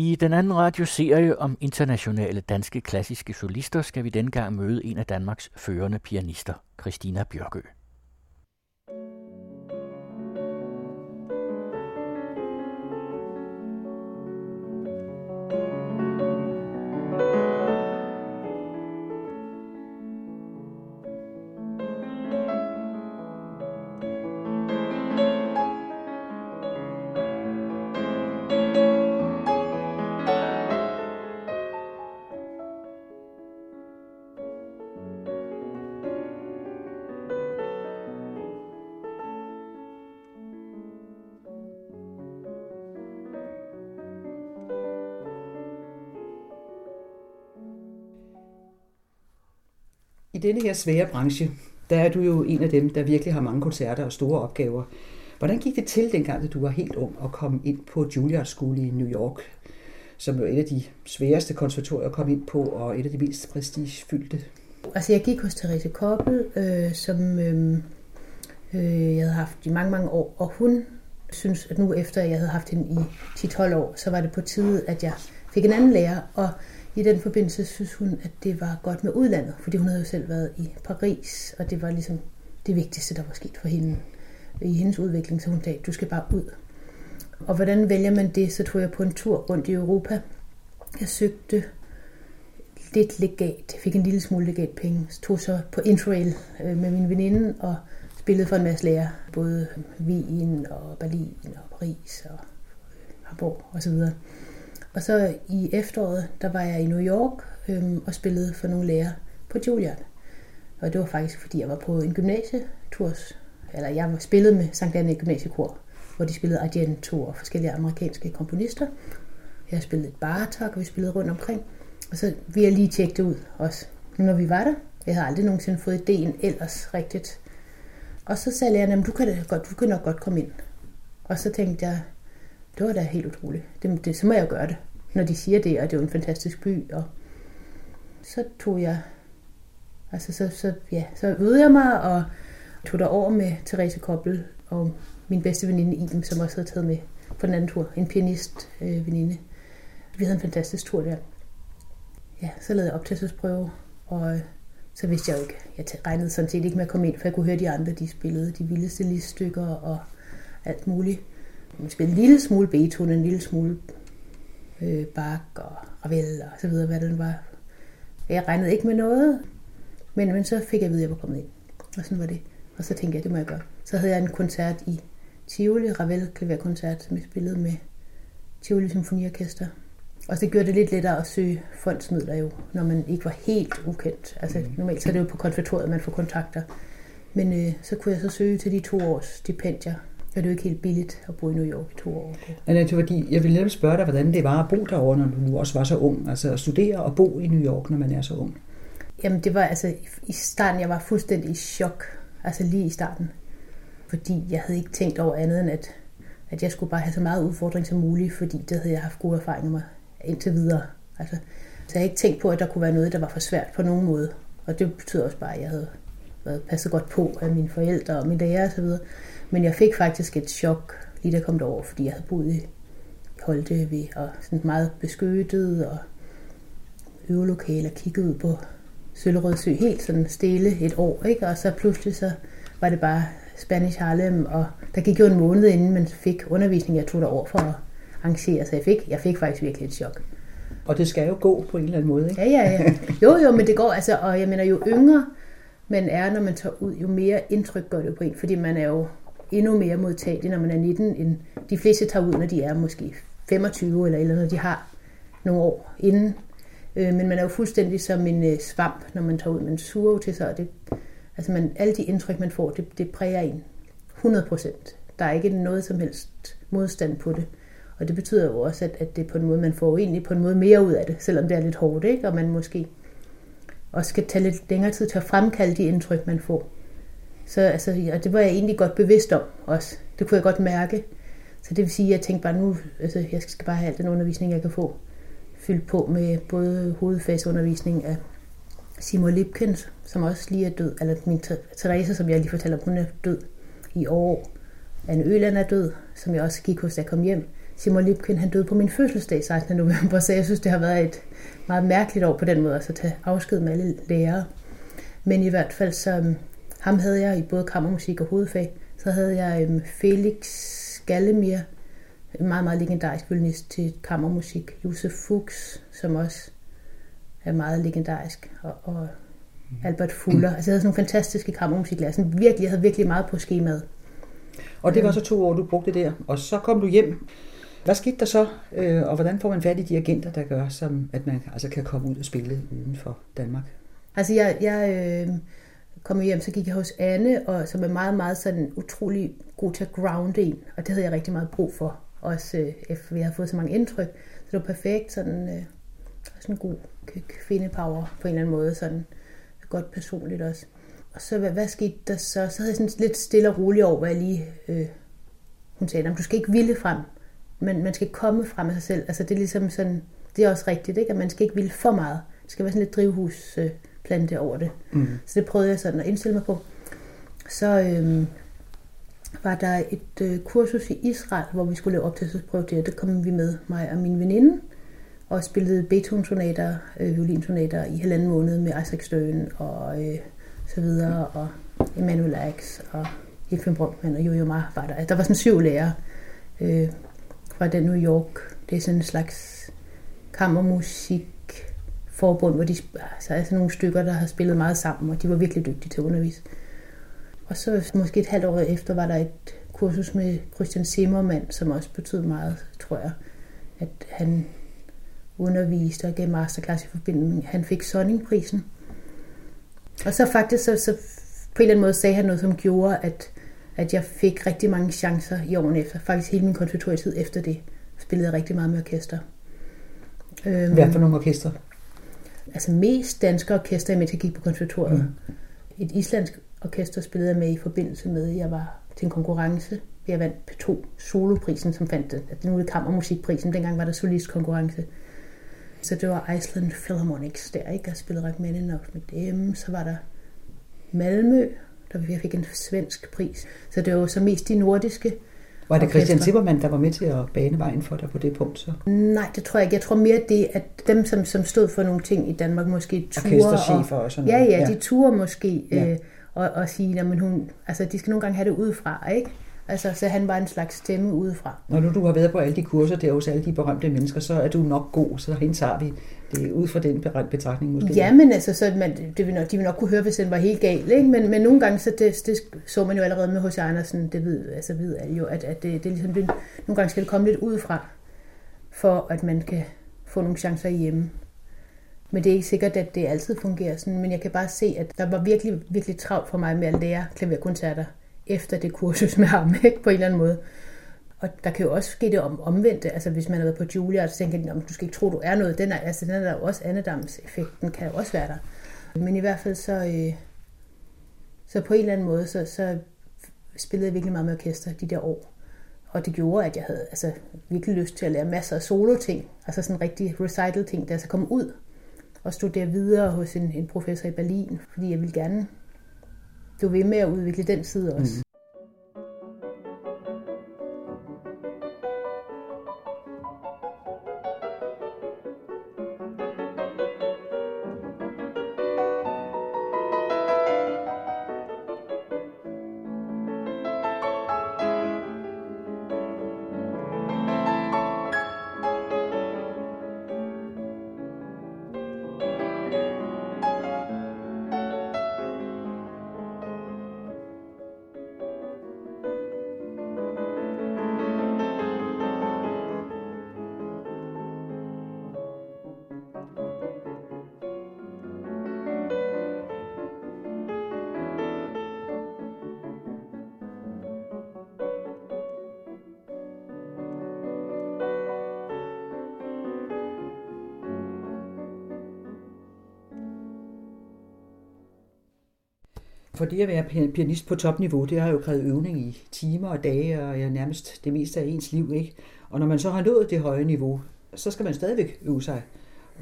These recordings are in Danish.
I den anden radioserie om internationale danske klassiske solister skal vi dengang møde en af Danmarks førende pianister, Christina Bjørkø. Denne her svære branche, der er du jo en af dem, der virkelig har mange koncerter og store opgaver. Hvordan gik det til dengang, da du var helt ung og kom ind på Juilliard School i New York, som jo er et af de sværeste konservatorier at komme ind på, og et af de mest prestigefyldte? Altså jeg gik hos Therese Koppel, øh, som øh, øh, jeg havde haft i mange, mange år, og hun synes, at nu efter jeg havde haft hende i 10-12 år, så var det på tide, at jeg fik en anden lærer, og i den forbindelse synes hun, at det var godt med udlandet, fordi hun havde jo selv været i Paris, og det var ligesom det vigtigste, der var sket for hende i hendes udvikling, så hun sagde, du skal bare ud. Og hvordan vælger man det? Så tog jeg på en tur rundt i Europa. Jeg søgte lidt legat. Fik en lille smule legat penge. Så tog så på Interrail øh, med min veninde og spillede for en masse lærer. Både Wien og Berlin og Paris og Hamburg og så videre. Og så i efteråret, der var jeg i New York øhm, og spillede for nogle lærere på Juilliard. Og det var faktisk, fordi jeg var på en gymnasietur, eller jeg var spillet med Sankt Anne Gymnasiekor, hvor de spillede Argento og forskellige amerikanske komponister. Jeg spillede et Bartok, og vi spillede rundt omkring. Og så vil jeg lige tjekke det ud også, når vi var der. Jeg havde aldrig nogensinde fået ideen ellers rigtigt. Og så sagde læreren, du kan, godt, du kan nok godt komme ind. Og så tænkte jeg, det var da helt utroligt. Det, det, så må jeg jo gøre det, når de siger det, og det er jo en fantastisk by. Og så tog jeg, altså så, så, ja, så øvede jeg mig og tog der over med Therese Koppel og min bedste veninde Iben, som også havde taget med på den anden tur. En pianist øh, veninde. Vi havde en fantastisk tur der. Ja, så lavede jeg optagelsesprøve, og øh, så vidste jeg jo ikke, jeg regnede sådan set ikke med at komme ind, for jeg kunne høre de andre, de spillede de vildeste liststykker og alt muligt man spillede en lille smule Beethoven, en lille smule øh, Bach og Ravel og så videre, hvad det var. Jeg regnede ikke med noget, men, men så fik jeg at vide, at jeg var kommet ind. Og sådan var det. Og så tænkte jeg, det må jeg gøre. Så havde jeg en koncert i Tivoli, Ravel klaverkoncert, som jeg spillede med Tivoli Symfoniorkester. Og det gjorde det lidt lettere at søge fondsmidler jo, når man ikke var helt ukendt. Altså mm. normalt så er det jo på konservatoriet, man får kontakter. Men øh, så kunne jeg så søge til de to års stipendier, er det jo ikke helt billigt at bo i New York i to år. Men det var fordi, jeg ville netop spørge dig, hvordan det var at bo derovre, når du også var så ung. Altså at studere og bo i New York, når man er så ung. Jamen det var altså, i starten, jeg var fuldstændig i chok. Altså lige i starten. Fordi jeg havde ikke tænkt over andet end, at, at jeg skulle bare have så meget udfordring som muligt, fordi det havde jeg haft gode erfaringer med indtil videre. Altså, så jeg havde ikke tænkt på, at der kunne være noget, der var for svært på nogen måde. Og det betyder også bare, at jeg havde været passet godt på af mine forældre og mine lærer osv. Men jeg fik faktisk et chok, lige da jeg kom derover, fordi jeg havde boet i Holte ved og sådan meget beskyttet og øvelokaler kigget ud på Søllerød Sø helt sådan stille et år, ikke? og så pludselig så var det bare Spanish Harlem, og der gik jo en måned inden man fik undervisning, jeg tog derover for at arrangere, så jeg fik, jeg fik faktisk virkelig et chok. Og det skal jo gå på en eller anden måde, ikke? Ja, ja, ja. Jo, jo, men det går, altså, og jeg mener, jo yngre man er, når man tager ud, jo mere indtryk gør det på en, fordi man er jo endnu mere modtagelig, når man er 19, end de fleste tager ud, når de er måske 25 eller eller når de har nogle år inden. Øh, men man er jo fuldstændig som en øh, svamp, når man tager ud. Man suger til sig, og det, altså man, alle de indtryk, man får, det, det præger en 100 procent. Der er ikke noget som helst modstand på det. Og det betyder jo også, at, at det på en måde, man får egentlig på en måde mere ud af det, selvom det er lidt hårdt, ikke? og man måske også skal tage lidt længere tid til at fremkalde de indtryk, man får. Så altså, ja, det var jeg egentlig godt bevidst om også. Det kunne jeg godt mærke. Så det vil sige, at jeg tænkte bare nu, altså jeg skal bare have al den undervisning, jeg kan få fyldt på med både hovedfagsundervisning af Simon Lipkens, som også lige er død, eller min Therese, som jeg lige fortalte om, hun er død i år. Anne Øland er død, som jeg også gik hos, da jeg kom hjem. Simon Lipkin, han døde på min fødselsdag 16. november, så jeg synes, det har været et meget mærkeligt år på den måde, altså at tage afsked med alle lærere. Men i hvert fald, så ham havde jeg i både kammermusik og hovedfag. Så havde jeg øhm, Felix Gallemir, en meget, meget legendarisk violinist til kammermusik. Josef Fuchs, som også er meget legendarisk. Og, og Albert Fuller. Altså jeg havde sådan nogle fantastiske kammermusiklærer. Sådan virkelig, jeg havde virkelig meget på skemaet. Og det var så to år, du brugte der. Og så kom du hjem. Hvad skete der så, øh, og hvordan får man fat i de agenter, der gør, som at man altså kan komme ud og spille uden for Danmark? Altså jeg, jeg øh, kom hjem, så gik jeg hos Anne, og som er meget, meget sådan utrolig god til at grounde en, og det havde jeg rigtig meget brug for, også øh, efter vi havde fået så mange indtryk. Så det var perfekt, sådan, øh, sådan en god kvindepower på en eller anden måde, sådan godt personligt også. Og så hvad, hvad skete der så? Så havde jeg sådan lidt stille og roligt over, hvad jeg lige... Øh, hun sagde, du skal ikke ville frem, men man skal komme frem af sig selv. Altså det er ligesom sådan, det er også rigtigt, ikke? at man skal ikke ville for meget. Det skal være sådan lidt drivhus. øh, over det. Mm. Så det prøvede jeg sådan at indstille mig på. Så øh, var der et øh, kursus i Israel, hvor vi skulle lave optagelsesprøve der. Det kom vi med, mig og min veninde og spillede Beethoven-sonater, øh, violinsonater i halvanden måned med Isaac Stern og øh, så videre, og Emanuel Ax og Efraim Brugman og Jojo Ma var der. Der var sådan syv lærere øh, fra den New York. Det er sådan en slags kammermusik forbund, hvor de altså, er sådan nogle stykker, der har spillet meget sammen, og de var virkelig dygtige til at undervise. Og så måske et halvt år efter var der et kursus med Christian Zimmermann, som også betød meget, tror jeg. At han underviste og gav masterclass i forbindelse Han fik Sonning-prisen. Og så faktisk, så, så på en eller anden måde sagde han noget, som gjorde, at, at jeg fik rigtig mange chancer i årene efter. Faktisk hele min konservatorietid efter det spillede jeg rigtig meget med orkester. Øhm, Hvad for nogle orkester? Altså mest danske orkester, jeg med til at gik på konservatoriet. Mm. Et islandsk orkester spillede jeg med i forbindelse med, at jeg var til en konkurrence. Jeg vandt P2 Soloprisen, som fandt det. Nu er det kammermusikprisen. Dengang var der solistkonkurrence. konkurrence så det var Iceland Philharmonics der, ikke? Jeg spillede Rachmaninoff med dem. Så var der Malmø, der vi fik en svensk pris. Så det var så mest de nordiske var det Christian Zimmermann, der var med til at bane vejen for dig på det punkt? Så? Nej, det tror jeg ikke. Jeg tror mere det, at dem, som, som stod for nogle ting i Danmark, måske ture og, og sådan noget. Ja, ja, de ture måske ja. øh, og, og sige, at hun, altså, de skal nogle gange have det udefra, ikke? Altså, så han var en slags stemme udefra. Når nu du har været på alle de kurser der hos alle de berømte mennesker, så er du nok god, så indtager vi det er ud fra den betragtning måske. Ja, men altså, så man, det vil nok, de vil nok kunne høre, hvis den var helt gal, ikke? Men, men nogle gange, så det, det, så man jo allerede med H.C. Andersen, det ved, altså ved alle jo, at, at det, det, ligesom, det, nogle gange skal det komme lidt udefra, for at man kan få nogle chancer hjemme. Men det er ikke sikkert, at det altid fungerer sådan, men jeg kan bare se, at der var virkelig, virkelig travlt for mig med at lære klaverkoncerter efter det kursus med ham, ikke? på en eller anden måde. Og der kan jo også ske det om omvendte, altså hvis man har været på Julia, så tænker man, du skal ikke tro, du er noget. Den er, altså, den er der jo også, andedamseffekten, kan jo også være der. Men i hvert fald så, øh, så på en eller anden måde, så, så spillede jeg virkelig meget med orkester de der år. Og det gjorde, at jeg havde altså, virkelig lyst til at lære masser af solo-ting. Altså sådan rigtig recital-ting, der så kom ud og studere videre hos en, en professor i Berlin, fordi jeg ville gerne du ved med at udvikle den side også. Mm. For det at være pianist på topniveau, det har jo krævet øvning i timer og dage, og ja, nærmest det meste af ens liv. Ikke? Og når man så har nået det høje niveau, så skal man stadigvæk øve sig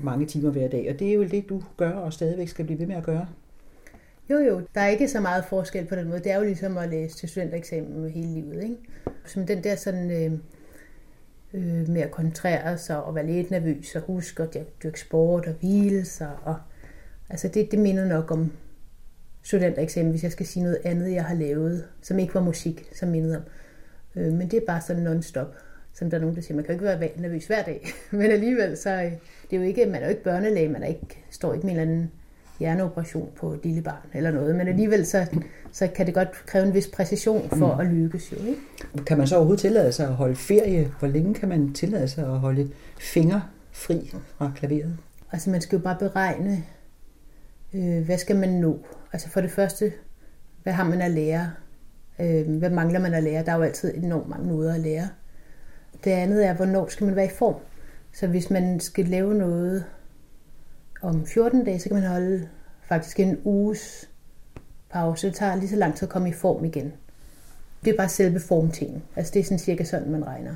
mange timer hver dag. Og det er jo det, du gør, og stadigvæk skal blive ved med at gøre. Jo, jo. Der er ikke så meget forskel på den måde. Det er jo ligesom at læse til studentereksamen hele livet. Ikke? Som den der sådan... Øh øh, med at koncentrere sig og være lidt nervøs og huske at dyrke sport og hvile sig. Og, altså det, det minder nok om studentereksamen, hvis jeg skal sige noget andet, jeg har lavet, som ikke var musik, som mindede om. Øh, men det er bare sådan non-stop. Som der er nogen, der siger, man kan jo ikke være nervøs hver dag. men alligevel, så øh, det er jo ikke, man er jo ikke børnelæge, man er ikke, står ikke med en eller anden hjerneoperation på et lille barn eller noget, men alligevel så, så kan det godt kræve en vis præcision for mm. at lykkes jo. Ikke? Kan man så overhovedet tillade sig at holde ferie? Hvor længe kan man tillade sig at holde fingre fri fra klaveret? Altså man skal jo bare beregne, øh, hvad skal man nå? Altså for det første, hvad har man at lære? Øh, hvad mangler man at lære? Der er jo altid enormt mange måder at lære. Det andet er, hvornår skal man være i form? Så hvis man skal lave noget om 14 dage, så kan man holde faktisk en uges pause. Det tager lige så lang tid at komme i form igen. Det er bare selve formtingen. Altså det er sådan cirka sådan, man regner.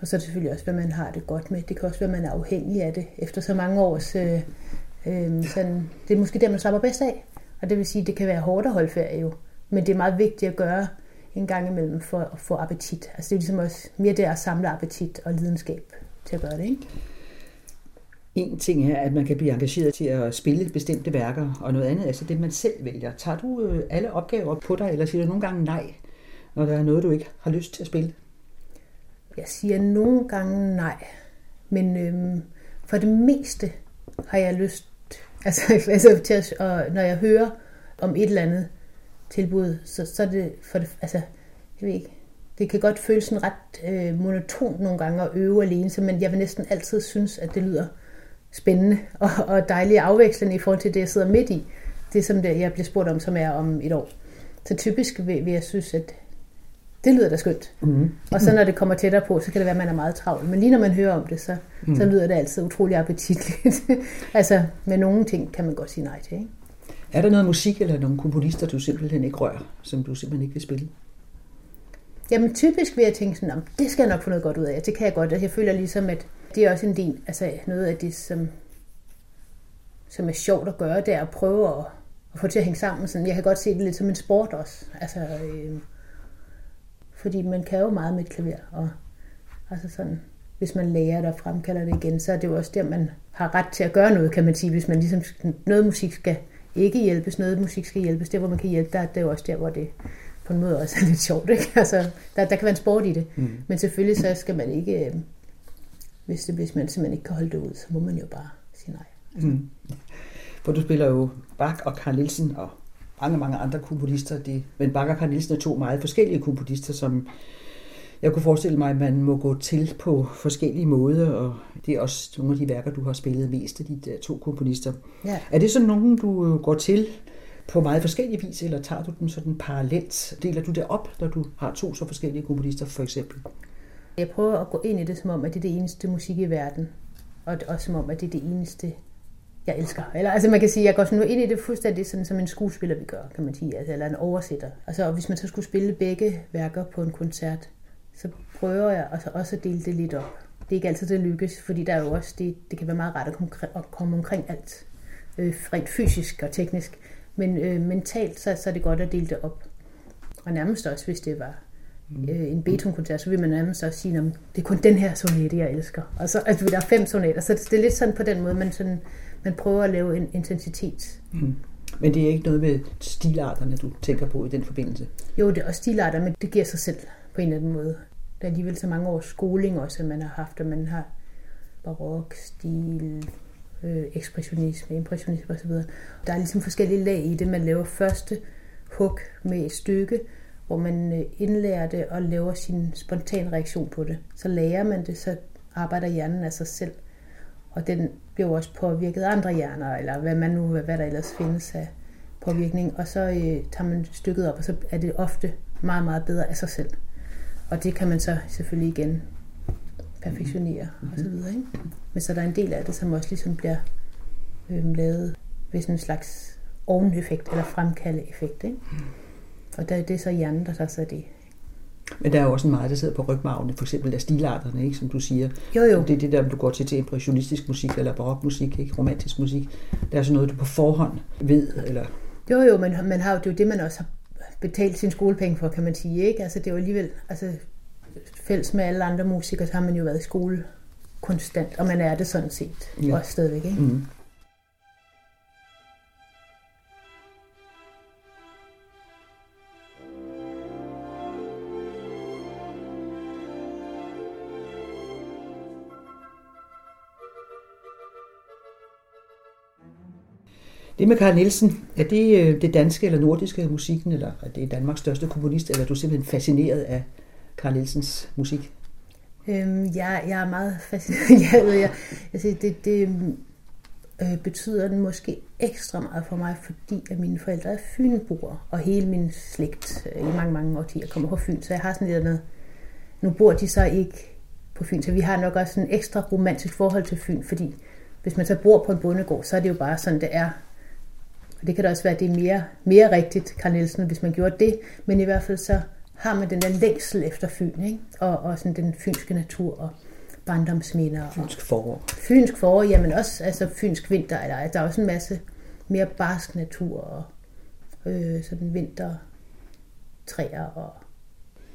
Og så er det selvfølgelig også, hvad man har det godt med. Det kan også være, at man er afhængig af det. Efter så mange års... Øh, øh, sådan, det er måske der, man slapper bedst af. Og det vil sige, at det kan være hårdt at holde ferie jo. Men det er meget vigtigt at gøre en gang imellem for at få appetit. Altså det er ligesom også mere det at samle appetit og lidenskab til at gøre det. Ikke? En ting er, at man kan blive engageret til at spille bestemte værker, og noget andet er så det, man selv vælger. Tager du øh, alle opgaver på dig, eller siger du nogle gange nej, når der er noget, du ikke har lyst til at spille? Jeg siger nogle gange nej, men øhm, for det meste har jeg lyst, altså, altså til at, og når jeg hører om et eller andet tilbud, så, så er det for det, altså, jeg ved ikke, det kan godt føles sådan ret øh, monotont nogle gange at øve alene, så, men jeg vil næsten altid synes, at det lyder spændende og, og dejligt afvekslende i forhold til det, jeg sidder midt i. Det, som det, jeg bliver spurgt om, som er om et år. Så typisk vil, vil jeg synes, at det lyder da skønt. Mm. Og så når det kommer tættere på, så kan det være, at man er meget travl. Men lige når man hører om det, så, mm. så lyder det altid utrolig appetitligt. altså med nogle ting kan man godt sige nej til. Ikke? Er der noget musik eller nogle komponister, du simpelthen ikke rører, som du simpelthen ikke vil spille? Jamen typisk vil jeg tænke sådan, det skal jeg nok få noget godt ud af. Det kan jeg godt. Jeg føler ligesom, at det er også en del, altså noget af det, som, som er sjovt at gøre, det er at prøve at, at få det til at hænge sammen. Sådan, jeg kan godt se det lidt som en sport også. Altså, øh, fordi man kan jo meget med et klaver, og altså sådan, hvis man lærer det og fremkalder det igen, så er det jo også der, man har ret til at gøre noget, kan man sige. Hvis man ligesom, noget musik skal ikke hjælpes, noget musik skal hjælpes, der hvor man kan hjælpe, der, det er jo også der, hvor det på en måde også er lidt sjovt. Ikke? Altså, der, der kan være en sport i det, mm. men selvfølgelig så skal man ikke, øh, hvis, det, hvis man simpelthen ikke kan holde det ud, så må man jo bare sige nej. Altså. Mm. For du spiller jo Bach og Carl Nielsen og mange, mange andre komponister. Det, men og Carl Nielsen er to meget forskellige komponister, som jeg kunne forestille mig, at man må gå til på forskellige måder, og det er også nogle af de værker, du har spillet mest af de der to komponister. Ja. Er det sådan nogen, du går til på meget forskellige vis, eller tager du dem sådan parallelt? Deler du det op, når du har to så forskellige komponister, for eksempel? Jeg prøver at gå ind i det, som om, at det er det eneste musik i verden. Og også som om, at det er det eneste, jeg elsker. Eller, altså man kan sige, jeg går sådan nu ind i det fuldstændig sådan, som en skuespiller vi gør, kan man sige. Altså, eller en oversætter. Altså, og hvis man så skulle spille begge værker på en koncert, så prøver jeg altså også at dele det lidt op. Det er ikke altid, det lykkes, fordi der er jo også det, det kan være meget rart at komme, at komme omkring alt. Øh, rent fysisk og teknisk. Men øh, mentalt, så, så er det godt at dele det op. Og nærmest også, hvis det var øh, en Beethoven-koncert, så vil man nærmest også sige, at det er kun den her sonate, jeg elsker. Og så, altså, der er fem sonater, så det, det er lidt sådan på den måde, man, sådan, man prøver at lave en intensitet. Mm. Men det er ikke noget med stilarterne, du tænker på i den forbindelse? Jo, det er også stilarter, men det giver sig selv på en eller anden måde. Der er alligevel så mange års skoling også, at man har haft, at man har barok, stil, øh, ekspressionisme, impressionisme osv. Der er ligesom forskellige lag i det. Man laver første hug med et stykke, hvor man øh, indlærer det og laver sin spontan reaktion på det. Så lærer man det, så arbejder hjernen af sig selv. Og den bliver også påvirket af andre hjerner, eller hvad, man nu, hvad der ellers findes af påvirkning. Og så øh, tager man stykket op, og så er det ofte meget, meget bedre af sig selv. Og det kan man så selvfølgelig igen perfektionere mm-hmm. osv. Ikke? Men så der er en del af det, som også ligesom bliver øh, lavet ved sådan en slags oveneffekt eller fremkalde effekt. Ikke? Mm. Og der, det er så hjernen, der tager sig det. Men der er jo også meget, der sidder på rygmavene, for eksempel af stilarterne, ikke, som du siger. Jo, jo. Det er det der, du går til, til impressionistisk musik eller barokmusik, ikke? romantisk musik. Det er sådan noget, du på forhånd ved. Eller... Jo, jo, men man har, det er jo det, man også har betalt sin skolepenge for, kan man sige. Ikke? Altså, det er jo alligevel, altså, fælles med alle andre musikere, så har man jo været i skole konstant, og man er det sådan set ja. også stadigvæk. Ikke? Mm. Det med Karl Nielsen, er det øh, det danske eller nordiske musikken, eller er det Danmarks største komponist, eller er du simpelthen fascineret af Karl Nielsens musik? Øhm, jeg, jeg er meget fascineret. jeg, jeg, jeg det, det øh, betyder den måske ekstra meget for mig, fordi at mine forældre er fynboer, og hele min slægt øh, i mange, mange årtier kommer fra Fyn, så jeg har sådan lidt noget, nu bor de så ikke på Fyn, så vi har nok også en ekstra romantisk forhold til Fyn, fordi hvis man så bor på en bondegård, så er det jo bare sådan, det er. Og det kan da også være, at det er mere, mere rigtigt, Karl Nielsen, hvis man gjorde det, men i hvert fald så har man den der længsel efter Fyn, ikke? Og, og sådan den fynske natur og barndomsminder. Fynsk forår. Fynsk forår, jamen også altså fynsk vinter. Eller, der er også en masse mere barsk natur og øh, sådan vinter træer og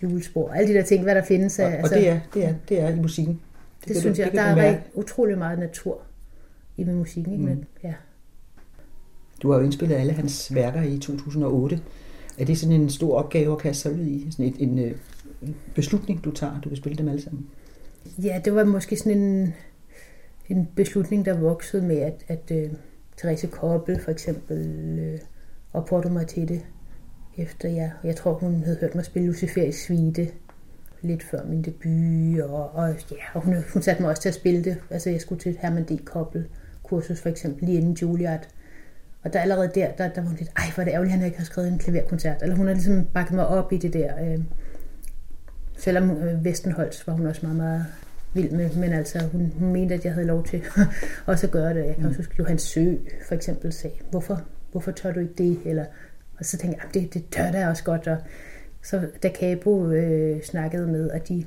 julespor. Alle de der ting, hvad der findes. Og, altså, og det, er, det, er, det er i musikken. Det, det synes du, jeg, det der er utrolig meget natur i min musik. Ikke? Mm. Men, ja. Du har jo indspillet alle hans værker i 2008. Er det sådan en stor opgave at kaste sig ud i? Sådan et, en, øh, en beslutning, du tager, du vil spille dem alle sammen? Ja, det var måske sådan en, en beslutning, der voksede med, at, at uh, Therese Koppel for eksempel uh, opfordrede mig til det, efter jeg, jeg tror, hun havde hørt mig spille Lucifer i Svite lidt før min debut, og, og, ja, og hun, hun satte mig også til at spille det. Altså, jeg skulle til Herman D. Koppel kursus for eksempel, lige inden Juilliard. Og der allerede der, der, der var hun lidt, ej, hvor er det ærgerligt, at han ikke har skrevet en klaverkoncert. Eller hun har ligesom bakket mig op i det der. Øh, selvom øh, Vestenholz var hun også meget, meget vild med, men altså, hun, hun mente, at jeg havde lov til også at gøre det. Jeg kan også huske, Johan Sø for eksempel sagde, hvorfor, hvorfor tør du ikke det? Eller, og så tænkte jeg, det, det tør da også godt. Og så da Cabo øh, snakkede med, at de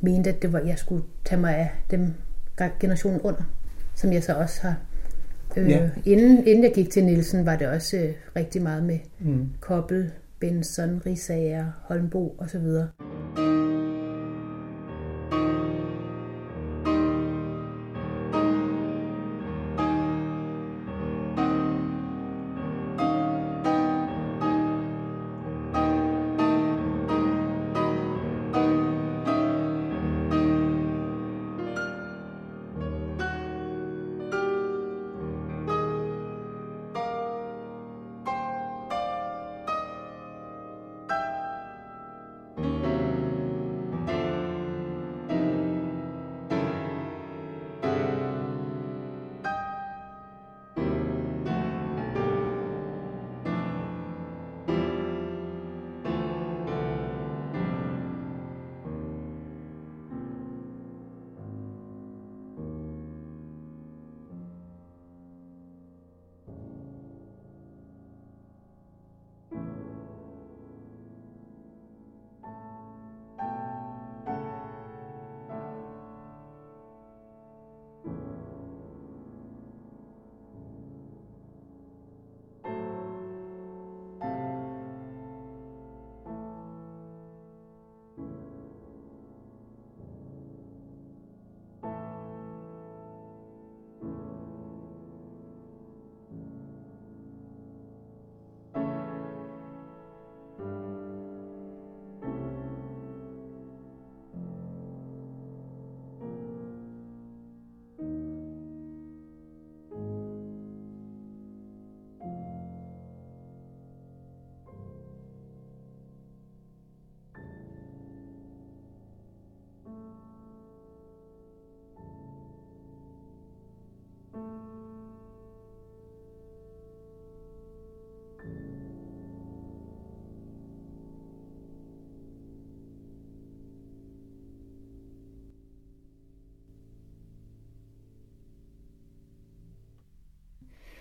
mente, at det var, jeg skulle tage mig af dem generationen under, som jeg så også har Øh, ja. inden, inden jeg gik til Nielsen, var det også øh, rigtig meget med mm. Koppel, Benson, Risager, Holmbo osv.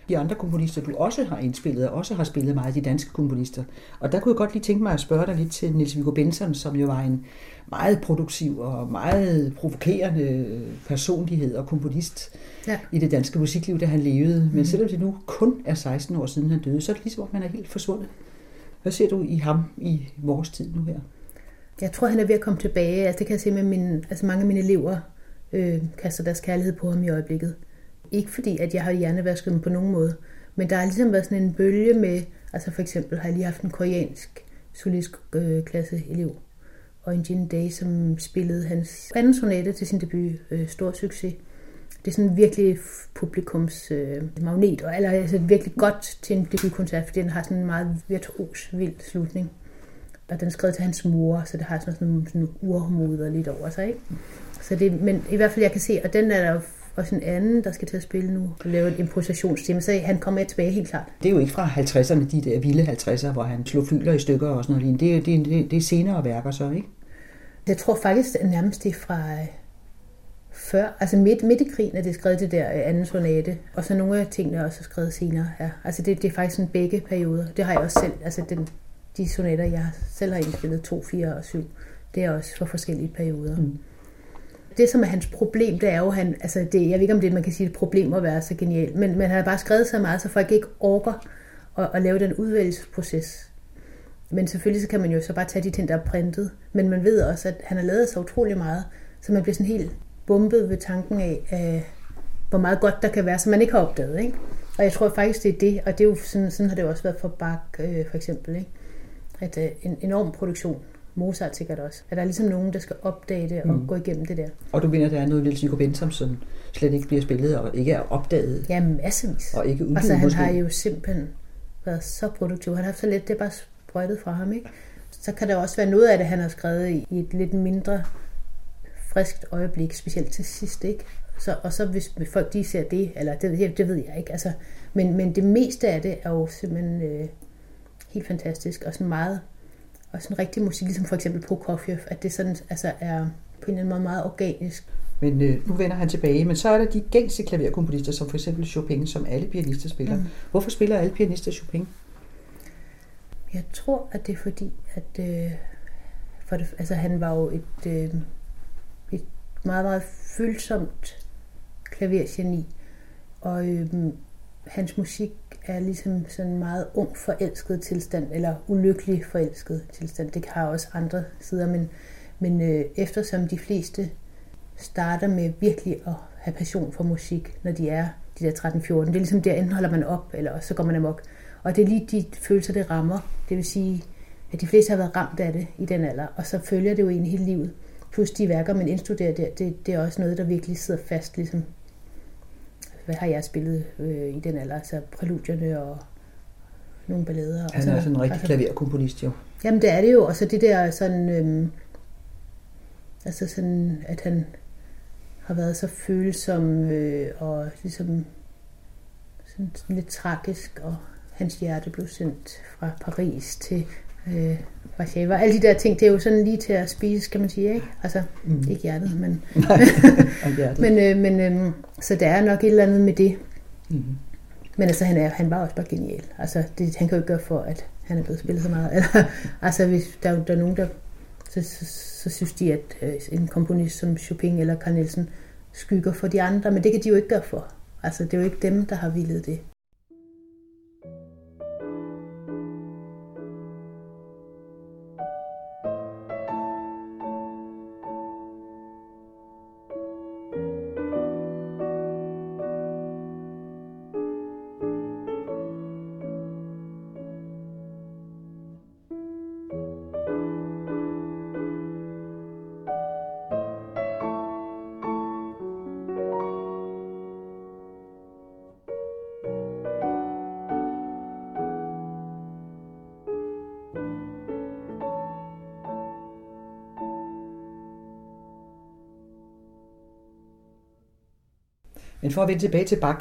de andre komponister, du også har indspillet, og også har spillet meget, de danske komponister. Og der kunne jeg godt lige tænke mig at spørge dig lidt til Niels Viggo Benson, som jo var en meget produktiv og meget provokerende personlighed og komponist ja. i det danske musikliv, da han levede. Men mm. selvom det nu kun er 16 år siden han døde, så er det ligesom, at man er helt forsvundet. Hvad ser du i ham i vores tid nu her? Jeg tror, han er ved at komme tilbage. Altså, det kan jeg se med mine, altså mange af mine elever øh, kaster deres kærlighed på ham i øjeblikket. Ikke fordi, at jeg har hjernevasket dem på nogen måde, men der har ligesom været sådan en bølge med, altså for eksempel har jeg lige haft en koreansk solist øh, klasse elev, og en Jin Day, som spillede hans anden sonate til sin debut, øh, stor succes. Det er sådan virkelig publikums øh, magnet, og eller, altså virkelig godt til en debutkoncert, fordi den har sådan en meget virtuos, vild slutning. Og den er skrevet til hans mor, så det har sådan, sådan, sådan urmoder lidt over sig. Ikke? Så det, men i hvert fald jeg kan se, og den er der også en anden, der skal til at spille nu, og lave et improvisationstime, så han kommer tilbage helt klart. Det er jo ikke fra 50'erne, de der vilde 50'er, hvor han slog fylder i stykker og sådan noget. Det, det, det, det er senere værker så, ikke? Jeg tror faktisk at nærmest det er fra øh, før, altså midt, midt i krigen er det skrevet det der øh, anden sonate, og så nogle af tingene er også skrevet senere. Ja. Altså det, det er faktisk sådan begge perioder. Det har jeg også selv, altså den, de sonater, jeg selv har indspillet, 2, 4 og 7, det er også for forskellige perioder. Mm. Det, som er hans problem, det er jo, han, altså det, jeg ved ikke, om det man kan sige et problem at være så genial, men, men han har bare skrevet så meget, så folk ikke orker at, at lave den udvælgelsesproces. Men selvfølgelig så kan man jo så bare tage de ting, der er printet. Men man ved også, at han har lavet så utrolig meget, så man bliver sådan helt bumpet ved tanken af, øh, hvor meget godt der kan være, som man ikke har opdaget. Ikke? Og jeg tror faktisk, det er det, og det er jo sådan, sådan har det jo også været for Bach øh, for eksempel. Ikke? At øh, en enorm produktion, Mozart sikkert også, at der er ligesom nogen, der skal opdage det og mm. gå igennem det der. Og du mener, der er noget lille Bentham, som slet ikke bliver spillet og ikke er opdaget? Ja, massevis. Og ikke udgivet Altså han måske. har jo simpelthen været så produktiv. Han har haft så lidt, det er bare sprøjtet fra ham, ikke? Så kan der også være noget af det, han har skrevet i et lidt mindre friskt øjeblik, specielt til sidst, ikke? Så, og så hvis folk de ser det, eller det, det ved jeg ikke, altså, men, men det meste af det er jo simpelthen øh, helt fantastisk, og sådan meget, og sådan rigtig musik, ligesom for eksempel Prokofjev, at det sådan, altså er på en eller anden måde meget organisk. Men øh, nu vender han tilbage, men så er der de gængse klaverkomponister, som for eksempel Chopin, som alle pianister spiller. Mm. Hvorfor spiller alle pianister Chopin? Jeg tror, at det er fordi, at øh, for det, altså, han var jo et, øh, et meget, meget følsomt klavergeni, og øh, hans musik er ligesom sådan en meget ung forelsket tilstand, eller ulykkelig forelsket tilstand. Det har også andre sider, men, men øh, eftersom de fleste starter med virkelig at have passion for musik, når de er de der 13-14, det er ligesom der, enten holder man op, eller så går man amok. Og det er lige de følelser, det rammer. Det vil sige, at de fleste har været ramt af det i den alder, og så følger det jo en hele livet. Plus de værker, man indstuderer der, det, det er også noget, der virkelig sidder fast, ligesom hvad har jeg spillet øh, i den alder, altså præludierne og nogle ballader. Han er altså en rigtig klaverkomponist, jo. Jamen det er det jo, og så det der sådan, øhm, altså sådan, at han har været så følsom øh, og ligesom sådan, sådan lidt tragisk, og hans hjerte blev sendt fra Paris til øh, Warszawa. Alle de der ting, det er jo sådan lige til at spise, kan man sige, ikke? Altså, mm. ikke hjertet, men... hjertet. men, øh, men øh, så der er nok et eller andet med det. Mm. Men altså, han, er, han var også bare genial. Altså, det, han kan jo ikke gøre for, at han er blevet spillet så meget. Eller, altså, hvis der, der er nogen, der... Så, så, så synes de, at øh, en komponist som Chopin eller Carl Nielsen skygger for de andre, men det kan de jo ikke gøre for. Altså, det er jo ikke dem, der har villet det. Men for at vende tilbage til Bach,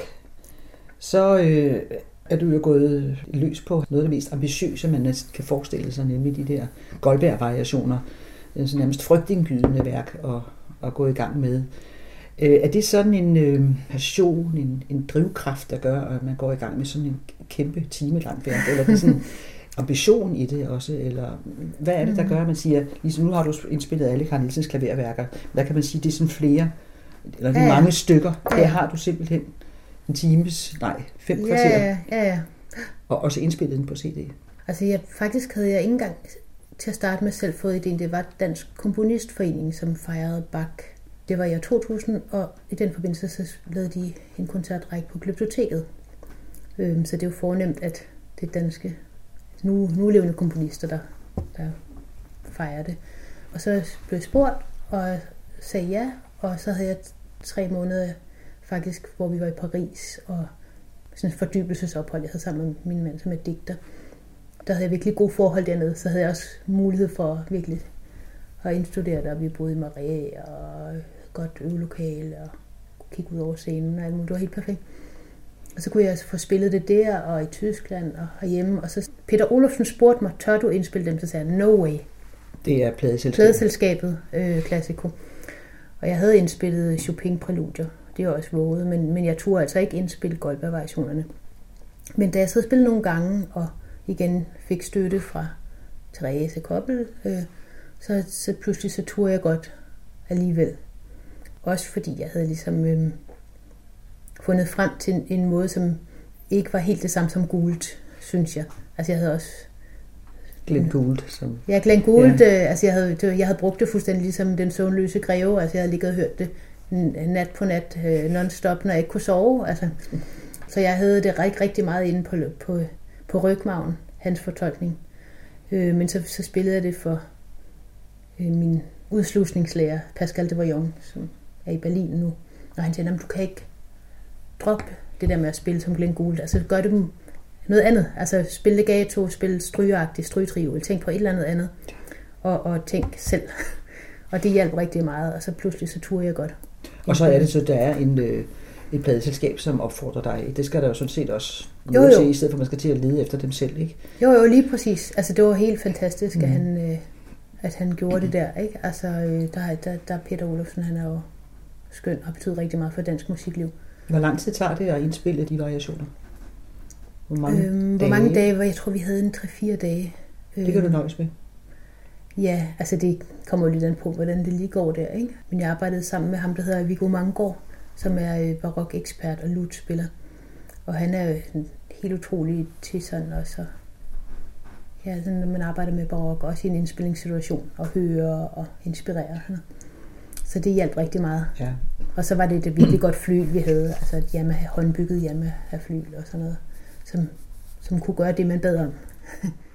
så øh, er du jo gået løs på noget af det mest ambitiøse, man kan forestille sig, nemlig de der Goldberg-variationer. Det er sådan nærmest frygtindgydende værk at, at gå i gang med. Øh, er det sådan en øh, passion, en, en drivkraft, der gør, at man går i gang med sådan en kæmpe timelang værk? Eller er det sådan ambition i det også? Eller hvad er det, der gør, at man siger, ligesom nu har du indspillet alle Karl Nielsens klaverværker, der kan man sige, det er sådan flere eller de ja, ja. mange stykker. Ja. har du simpelthen en times, nej, fem kvarter. Ja, ja, ja. Og også indspillet den på CD. Altså jeg, faktisk havde jeg ikke engang til at starte med selv fået idéen. Det var Dansk Komponistforening, som fejrede Bach. Det var i år 2000, og i den forbindelse så lavede de en koncertrække på Glyptoteket. Øhm, så det er jo fornemt, at det danske, nu, nu levende komponister, der, der fejrer det. Og så blev jeg spurgt, og sagde ja, og så havde jeg tre måneder faktisk, hvor vi var i Paris, og sådan et fordybelsesophold, jeg havde sammen med min mand som er digter. Der havde jeg virkelig gode forhold dernede, så havde jeg også mulighed for virkelig at indstudere der. Vi boede i Marais, og godt øvelokale, og kigge ud over scenen og alt muligt. Det var helt perfekt. Og så kunne jeg få spillet det der, og i Tyskland, og herhjemme. Og så Peter Olofsen spurgte mig, tør du indspille dem? Så sagde jeg, no way. Det er pladeselskabet. Pladeselskabet, øh, Classico. Og jeg havde indspillet Chopin-præludier. Det er også våget, men, men jeg turde altså ikke indspille Goldberg-variationerne. Men da jeg så spillede nogle gange, og igen fik støtte fra Therese Koppel, øh, så, så pludselig så turde jeg godt alligevel. Også fordi jeg havde ligesom øh, fundet frem til en, en måde, som ikke var helt det samme som gult, synes jeg. Altså jeg havde også Glenn Gould. Som... Ja, Glenn Gould, ja. Øh, altså jeg havde, jeg havde brugt det fuldstændig ligesom den søvnløse greve, altså jeg havde ligget og hørt det nat på nat øh, non-stop, når jeg ikke kunne sove. Altså. Så jeg havde det rigtig, rigtig meget inde på, på, på rygmagen, hans fortolkning. Øh, men så, så spillede jeg det for øh, min udslusningslærer, Pascal de Voyon, som er i Berlin nu. Og han siger, du kan ikke droppe det der med at spille som Glenn Gould. Altså gør det noget andet. Altså spil legato, spil strygeagtigt, strygetriol, tænk på et eller andet andet. Og, og tænk selv. og det hjalp rigtig meget, og så pludselig så turde jeg godt. Og så er det så, der er en, øh, et pladeselskab, som opfordrer dig. Det skal der jo sådan set også jo, jo. til, i stedet for at man skal til at lede efter dem selv, ikke? Jo, jo, lige præcis. Altså det var helt fantastisk, mm. at, han, øh, at han gjorde det der, ikke? Altså øh, der, der, der Peter Olofsen, han er jo skøn og betyder rigtig meget for dansk musikliv. Hvor lang tid tager det at indspille de variationer? Hvor mange, øhm, dage? Hvor mange dage? Jeg tror, vi havde en 3-4 dage. Det kan du øhm, nøjes med. Ja, altså det kommer jo lidt an på, hvordan det lige går der, ikke? Men jeg arbejdede sammen med ham, der hedder Viggo Mangård, som er øh, barok-ekspert og lutspiller. Og han er jo helt utrolig til sådan også. Ja, sådan, man arbejder med barok, også i en indspillingssituation, og høre og inspirere. Så det hjalp rigtig meget. Ja. Og så var det et virkelig godt fly, vi havde. Altså et Yamaha, håndbygget Yamaha-fly og sådan noget, som, som kunne gøre det, man bad om.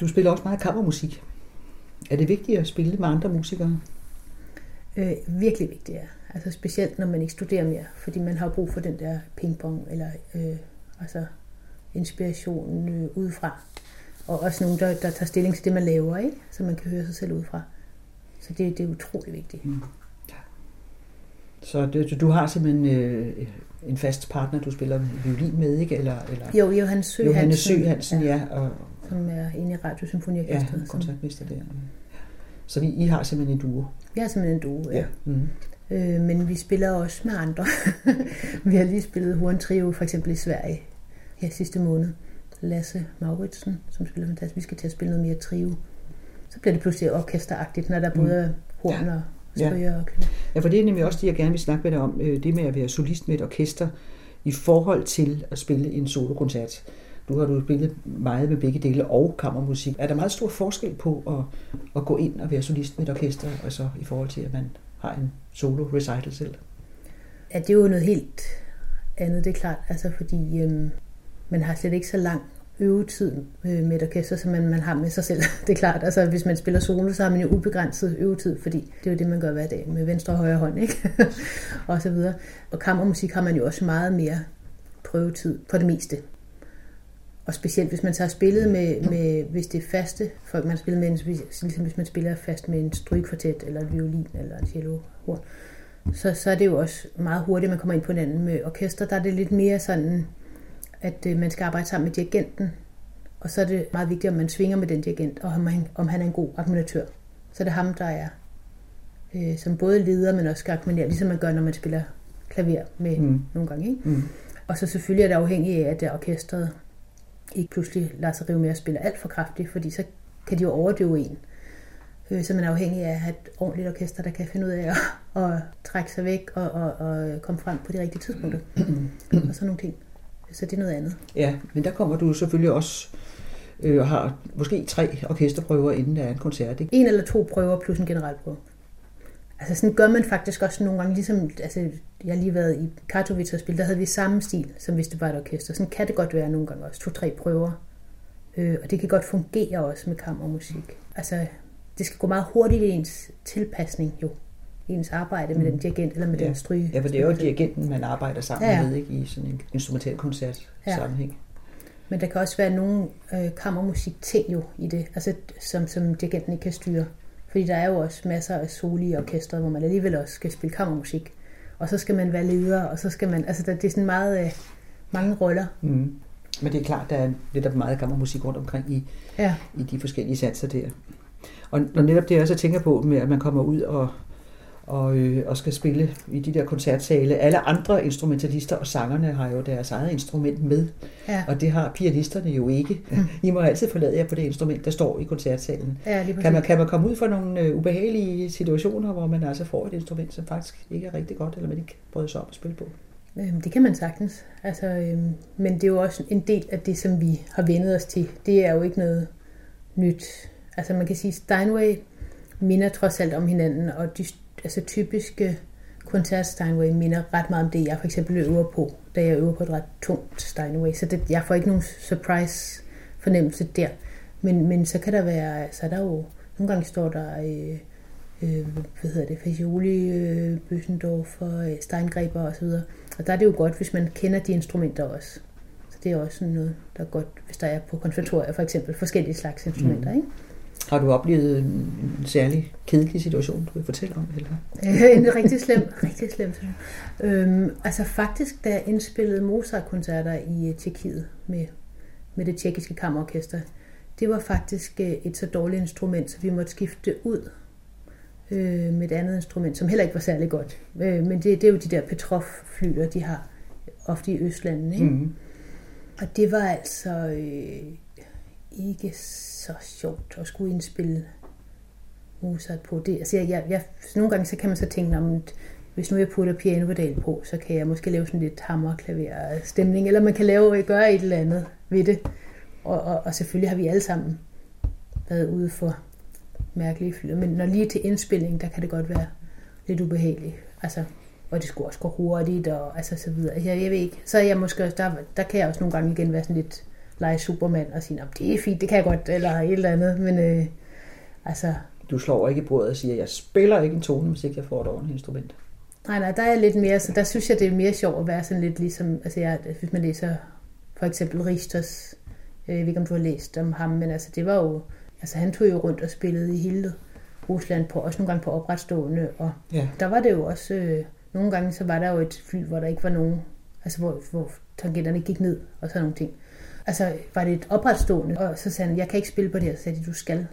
Du spiller også meget kammermusik. Er det vigtigt at spille med andre musikere? Øh, virkelig vigtigt, ja. Altså specielt når man ikke studerer mere, fordi man har brug for den der pingpong, eller øh, altså inspiration øh, udefra. Og også nogen, der, der tager stilling til det, man laver, ikke? så man kan høre sig selv udefra. Så det, det er utrolig vigtigt. Mm. Så det, du har simpelthen øh, en fast partner, du spiller violin med, ikke? Eller, eller jo, Johannes Sø Johannes Sø Hansen, ja. ja og, som er inde i Radiosymfoniorkestret. Ja, koncertmester der. Så vi, I har simpelthen en duo? Vi har simpelthen en duo, ja. ja. Mm. Øh, men vi spiller også med andre. vi har lige spillet Horn Trio for eksempel i Sverige her sidste måned. Lasse Mauritsen, som spiller fantastisk. Vi skal til at spille noget mere trio. Så bliver det pludselig orkesteragtigt, når der både er horn ja. og stryger ja. og Ja, for det er nemlig også det, jeg gerne vil snakke med dig om. Øh, det med at være solist med et orkester i forhold til at spille en solokoncert. Du har du spillet meget med begge dele og kammermusik. Er der meget stor forskel på at, at gå ind og være solist med et orkester, og så i forhold til, at man har en solo recital selv? Ja, det er jo noget helt andet, det er klart. Altså fordi øhm, man har slet ikke så lang øvetid øh, med et orkester, som man, man har med sig selv. det er klart, altså hvis man spiller solo, så har man jo ubegrænset øvetid, fordi det er jo det, man gør hver dag med venstre og højre hånd, ikke? og så videre. Og kammermusik har man jo også meget mere prøvetid på det meste. Og specielt hvis man tager spillet med, med hvis det er faste folk, man spiller med, ligesom hvis man spiller fast med en strygekvartet, eller en violin, eller en cello horn, så, så er det jo også meget hurtigt, man kommer ind på hinanden med orkester. Der er det lidt mere sådan, at øh, man skal arbejde sammen med dirigenten, og så er det meget vigtigt, om man svinger med den dirigent, og om han, om han er en god akkompagnatør. Så er det ham, der er øh, som både leder, men også skal akkompagnere, ligesom man gør, når man spiller klaver med mm. nogle gange. Ikke? Mm. Og så selvfølgelig er det afhængigt af, at det orkestret ikke pludselig lader sig rive med at spille alt for kraftigt, fordi så kan de jo overdøve en. Øh, så man er afhængig af at have et ordentligt orkester, der kan finde ud af at, at trække sig væk og, og, og komme frem på de rigtige tidspunkter. og sådan nogle ting. Så det er noget andet. Ja, men der kommer du selvfølgelig også øh, og har måske tre orkesterprøver, inden der er en koncert. Ikke? En eller to prøver plus en generalprøve. Altså sådan gør man faktisk også nogle gange, ligesom, altså jeg har lige været i Katowice og spillet, der havde vi samme stil, som hvis det var et orkester. Sådan kan det godt være nogle gange også, to-tre prøver. Øh, og det kan godt fungere også med kammermusik. Altså, det skal gå meget hurtigt i ens tilpasning jo. Ens arbejde med mm. den dirigent eller med ja. den stryge. Ja, for det er jo dirigenten, man arbejder sammen ja. med ikke, i sådan en instrumental koncert ja. sammenhæng. Men der kan også være nogle øh, kammermusik ting jo i det, altså, som, som dirigenten ikke kan styre. Fordi der er jo også masser af soli orkestre, hvor man alligevel også skal spille kammermusik. Og så skal man være leder, og så skal man... Altså, der, det er sådan meget... Øh, mange roller. Mm. Men det er klart, der er lidt meget kammermusik rundt omkring i, ja. i de forskellige satser der. Og, og netop det, jeg også tænker på, med at man kommer ud og, og, øh, og skal spille i de der koncertsale. Alle andre instrumentalister og sangerne har jo deres eget instrument med, ja. og det har pianisterne jo ikke. Mm. I må altid forlade jer på det instrument, der står i koncertsalen. Ja, kan, man, kan man komme ud for nogle øh, ubehagelige situationer, hvor man altså får et instrument, som faktisk ikke er rigtig godt, eller man ikke bryder sig om at spille på? Øhm, det kan man sagtens. Altså, øhm, men det er jo også en del af det, som vi har vendet os til. Det er jo ikke noget nyt. Altså man kan sige, Steinway minder trods alt om hinanden, og de altså, typiske koncert Steinway minder ret meget om det, jeg for eksempel øver på, da jeg øver på et ret tungt Steinway. Så det, jeg får ikke nogen surprise fornemmelse der. Men, men så kan der være, så er der jo, nogle gange står der, øh, øh, hvad hedder det, Fagioli, øh, Bøsendorf og øh, Steingreber osv. Og, og der er det jo godt, hvis man kender de instrumenter også. Så det er også noget, der er godt, hvis der er på konservatorier for eksempel, forskellige slags instrumenter, mm. ikke? Har du oplevet en særlig kedelig situation, du vil fortælle om? Eller? en rigtig slem, rigtig slem. Øhm, altså faktisk, da jeg indspillede Mozart-koncerter i uh, Tjekkiet med, med det tjekkiske kammerorkester, det var faktisk uh, et så dårligt instrument, så vi måtte skifte ud øh, med et andet instrument, som heller ikke var særlig godt. Øh, men det, det er jo de der Petrov-flyer, de har ofte i Østlandet. Ikke? Mm. Og det var altså øh, ikke så sjovt at skulle indspille Mozart på det. Altså jeg, jeg, jeg, nogle gange så kan man så tænke, om hvis nu jeg putter pianopedal på, så kan jeg måske lave sådan lidt hammerklaver stemning, eller man kan lave, gøre et eller andet ved det. Og, og, og selvfølgelig har vi alle sammen været ude for mærkelige flyder. Men når lige til indspilling, der kan det godt være lidt ubehageligt. Altså, og det skulle også gå hurtigt, og altså så videre. Jeg, jeg ved ikke. Så er jeg måske også, der, der kan jeg også nogle gange igen være sådan lidt lege Superman og sige, at det er fint, det kan jeg godt, eller et eller andet. Men øh, altså... Du slår ikke i bordet og siger, jeg spiller ikke en tone, hvis ikke jeg får et ordentligt instrument. Nej, nej, der er lidt mere, så der synes jeg, det er mere sjovt at være sådan lidt ligesom, altså jeg, hvis man læser for eksempel Richters, øh, jeg ved ikke, om du har læst om ham, men altså det var jo, altså han tog jo rundt og spillede i hele Rusland, på, også nogle gange på opretstående, og ja. der var det jo også, øh, nogle gange så var der jo et fly, hvor der ikke var nogen, altså hvor, hvor tangenterne gik ned, og sådan nogle ting. Altså var det et opretstående, og så sagde han, jeg kan ikke spille på det her, så sagde de, du skal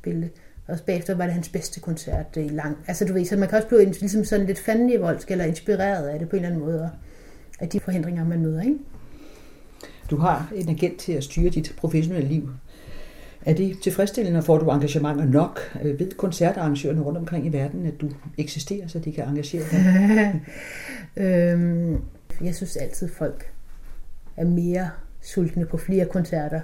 spille det. Og bagefter var det hans bedste koncert i lang. Altså du ved, så man kan også blive ligesom sådan lidt fandenivoldsk eller inspireret af det på en eller anden måde, af de forhindringer, man møder, ikke? Du har en agent til at styre dit professionelle liv. Er det tilfredsstillende, får du engagementer nok? Øh, ved koncertarrangørerne rundt omkring i verden, at du eksisterer, så de kan engagere dig? øhm, jeg synes altid, folk er mere sultne på flere koncerter.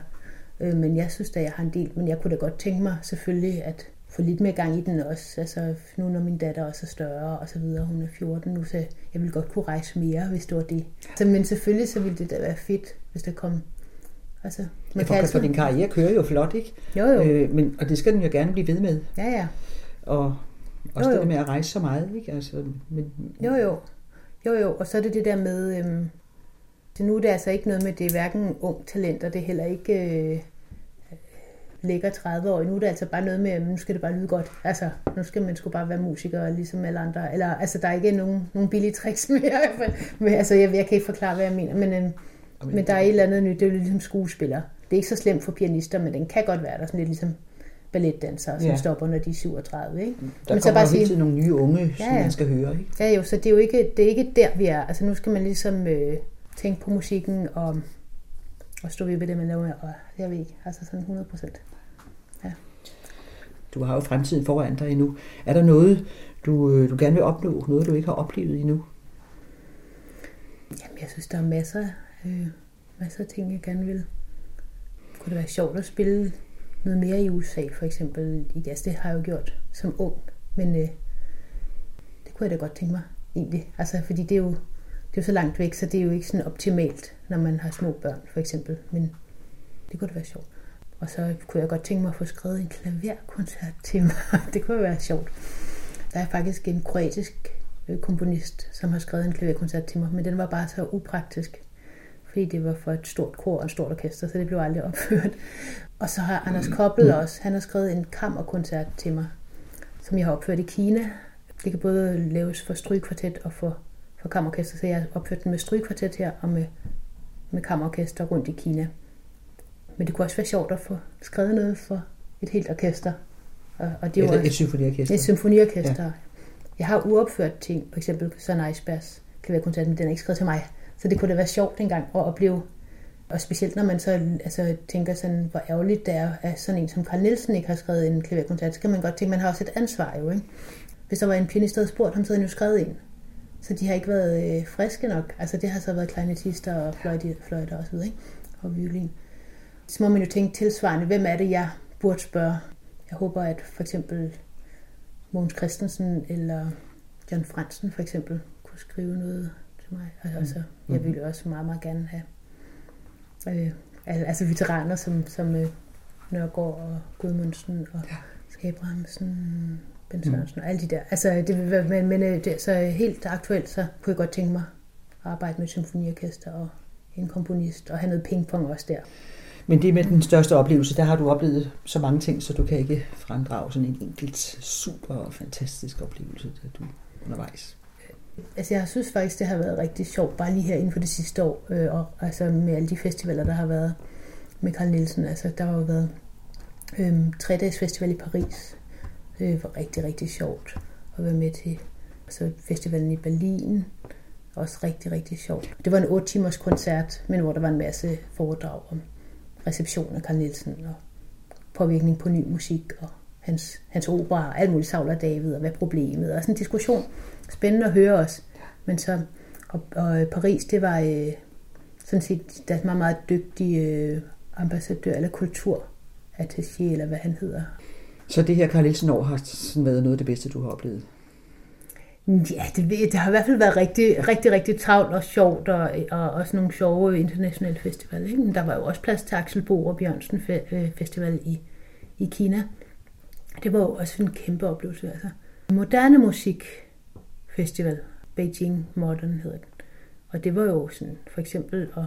Øh, men jeg synes da, jeg har en del. Men jeg kunne da godt tænke mig selvfølgelig at få lidt mere gang i den også. Altså nu når min datter også er større og så videre, hun er 14 nu, så jeg ville godt kunne rejse mere, hvis det var det. Så, men selvfølgelig så ville det da være fedt, hvis der kom Altså, man ja, kan altid... for din karriere kører jo flot, ikke? Jo, jo. Øh, men, og det skal den jo gerne blive ved med. Ja, ja. Og også jo, jo. det med at rejse så meget, ikke? Altså, men... Jo, jo. Jo, jo. Og så er det det der med... Øhm, så nu er det altså ikke noget med, det er hverken ung talent, og det er heller ikke øh, lækker 30 år. Nu er det altså bare noget med, nu skal det bare lyde godt. Altså, nu skal man sgu bare være musiker, ligesom alle andre. Eller, altså, der er ikke nogen, nogen billige tricks mere. men, altså, jeg, jeg kan ikke forklare, hvad jeg mener, men... Øh, men der er et eller andet nyt, det er jo ligesom skuespiller. Det er ikke så slemt for pianister, men den kan godt være der sådan lidt ligesom balletdansere, som ja. stopper, når de er 37. Ikke? Der men så bare sige, nogle nye unge, som ja, man skal høre. Ikke? Ja jo, så det er jo ikke, det er ikke der, vi er. Altså nu skal man ligesom øh, tænke på musikken og, og stå ved det, man laver. Og jeg ved ikke, altså sådan 100 procent. Ja. Du har jo fremtiden foran dig endnu. Er der noget, du, øh, du gerne vil opnå? Noget, du ikke har oplevet endnu? Jamen, jeg synes, der er masser Øh, masser af ting, jeg gerne vil. Kunne det være sjovt at spille noget mere i USA, for eksempel. I altså, det har jeg jo gjort som ung, men øh, det kunne jeg da godt tænke mig, egentlig. Altså, fordi det er jo det er jo så langt væk, så det er jo ikke sådan optimalt, når man har små børn, for eksempel. Men det kunne da være sjovt. Og så kunne jeg godt tænke mig at få skrevet en klaverkoncert til mig. det kunne være sjovt. Der er faktisk en kroatisk øh, komponist, som har skrevet en klaverkoncert til mig, men den var bare så upraktisk fordi det var for et stort kor og et stort orkester, så det blev aldrig opført. Og så har Anders Koppel mm. også, han har skrevet en kammerkoncert til mig, som jeg har opført i Kina. Det kan både laves for strygkvartet og for, for kammerorkester, så jeg har opført den med strygkvartet her og med, med kammerorkester rundt i Kina. Men det kunne også være sjovt at få skrevet noget for et helt orkester. Og, og det et, et symfoniorkester. Et symfoniorkester. Ja. Jeg har uopført ting, for eksempel Søren Eisbergs klaverkoncert, men den er ikke skrevet til mig. Så det kunne da være sjovt engang at opleve. Og specielt når man så altså, tænker sådan, hvor ærgerligt det er, at sådan en som Carl Nielsen ikke har skrevet en klaverkoncert, så kan man godt tænke, man har også et ansvar jo, ikke? Hvis der var en pianist, der havde spurgt ham, så havde han jo skrevet en. Så de har ikke været øh, friske nok. Altså det har så været klarinetister og fløjter og så videre, ikke? Og violin. Så må man jo tænke tilsvarende, hvem er det, jeg burde spørge? Jeg håber, at for eksempel Mogens Christensen eller John Fransen for eksempel kunne skrive noget til mig. Altså, mm. jeg ville også meget, meget gerne have øh, altså veteraner som, som øh, Nørgaard og Gudmundsen og ja. Abrahamsen, Ben mm. Sørensen mm. og alle de der. Altså, det vil være, men, men øh, det, så helt aktuelt, så kunne jeg godt tænke mig at arbejde med symfoniorkester og en komponist og have noget pingpong også der. Men det med den største oplevelse, der har du oplevet så mange ting, så du kan ikke fremdrage sådan en enkelt super fantastisk oplevelse, der du undervejs. Altså jeg synes faktisk, det har været rigtig sjovt, bare lige her inden for det sidste år, øh, og altså med alle de festivaler, der har været med Carl Nielsen. Altså der har jo været øh, tre dages festival i Paris. Øh, det var rigtig, rigtig sjovt at være med til. Så festivalen i Berlin, også rigtig, rigtig sjovt. Det var en 8 timers koncert, men hvor der var en masse foredrag om reception af Carl Nielsen og påvirkning på ny musik og hans, hans opera og alt muligt Savler David og hvad problemet og sådan en diskussion spændende at høre os. Men så, og, og øh, Paris, det var øh, sådan set, deres meget, meget dygtige øh, ambassadør eller kulturattaché, eller hvad han hedder. Så det her Karl Nielsen år har sådan været noget af det bedste, du har oplevet? Ja, det, det har i hvert fald været rigtig, rigtig, rigtig travlt og sjovt, og, og også nogle sjove internationale festivaler. Ikke? Men der var jo også plads til Axel Bo og Bjørnsen øh, Festival i, i Kina. Det var jo også en kæmpe oplevelse. Altså. Moderne Musik Festival, Beijing Modern hedder den. Og det var jo sådan, for eksempel at,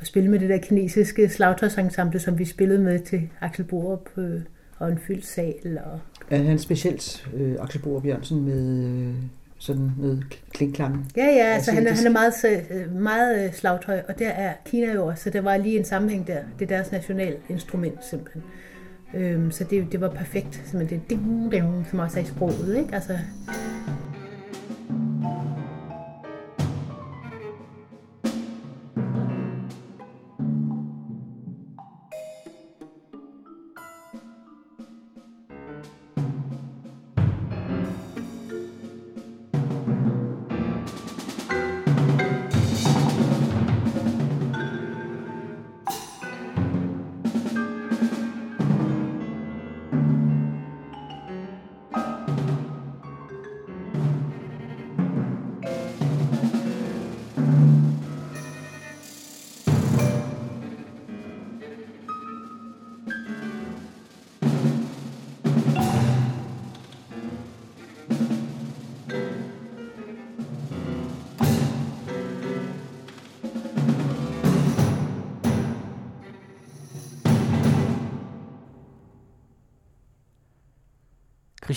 at spille med det der kinesiske slagtøjsensemble, som vi spillede med til Axel Borup øh, og en fyldt sal. Og... Er han specielt, øh, Axel Borup Jørgensen, med øh, sådan noget klingklang? Ja, ja, altså han er, han er meget, øh, meget øh, slagtøj, og der er Kina jo også, så der var lige en sammenhæng der. Det er deres nationalinstrument simpelthen. Øhm, så det, det var perfekt, simpelthen det ding, ding, som også er i sproget, ikke? Altså,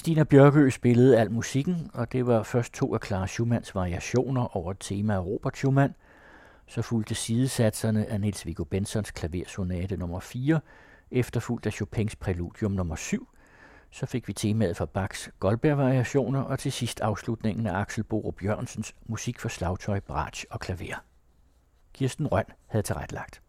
Christina Bjørkø spillede al musikken, og det var først to af Clara Schumanns variationer over et tema af Robert Schumann. Så fulgte sidesatserne af Niels Viggo Bensons klaversonate nummer 4, efterfulgt af Chopins præludium nummer 7. Så fik vi temaet fra Bachs Goldberg-variationer, og til sidst afslutningen af Axel Borup Jørgensens musik for slagtøj, bratsch og klaver. Kirsten Røn havde tilrettelagt.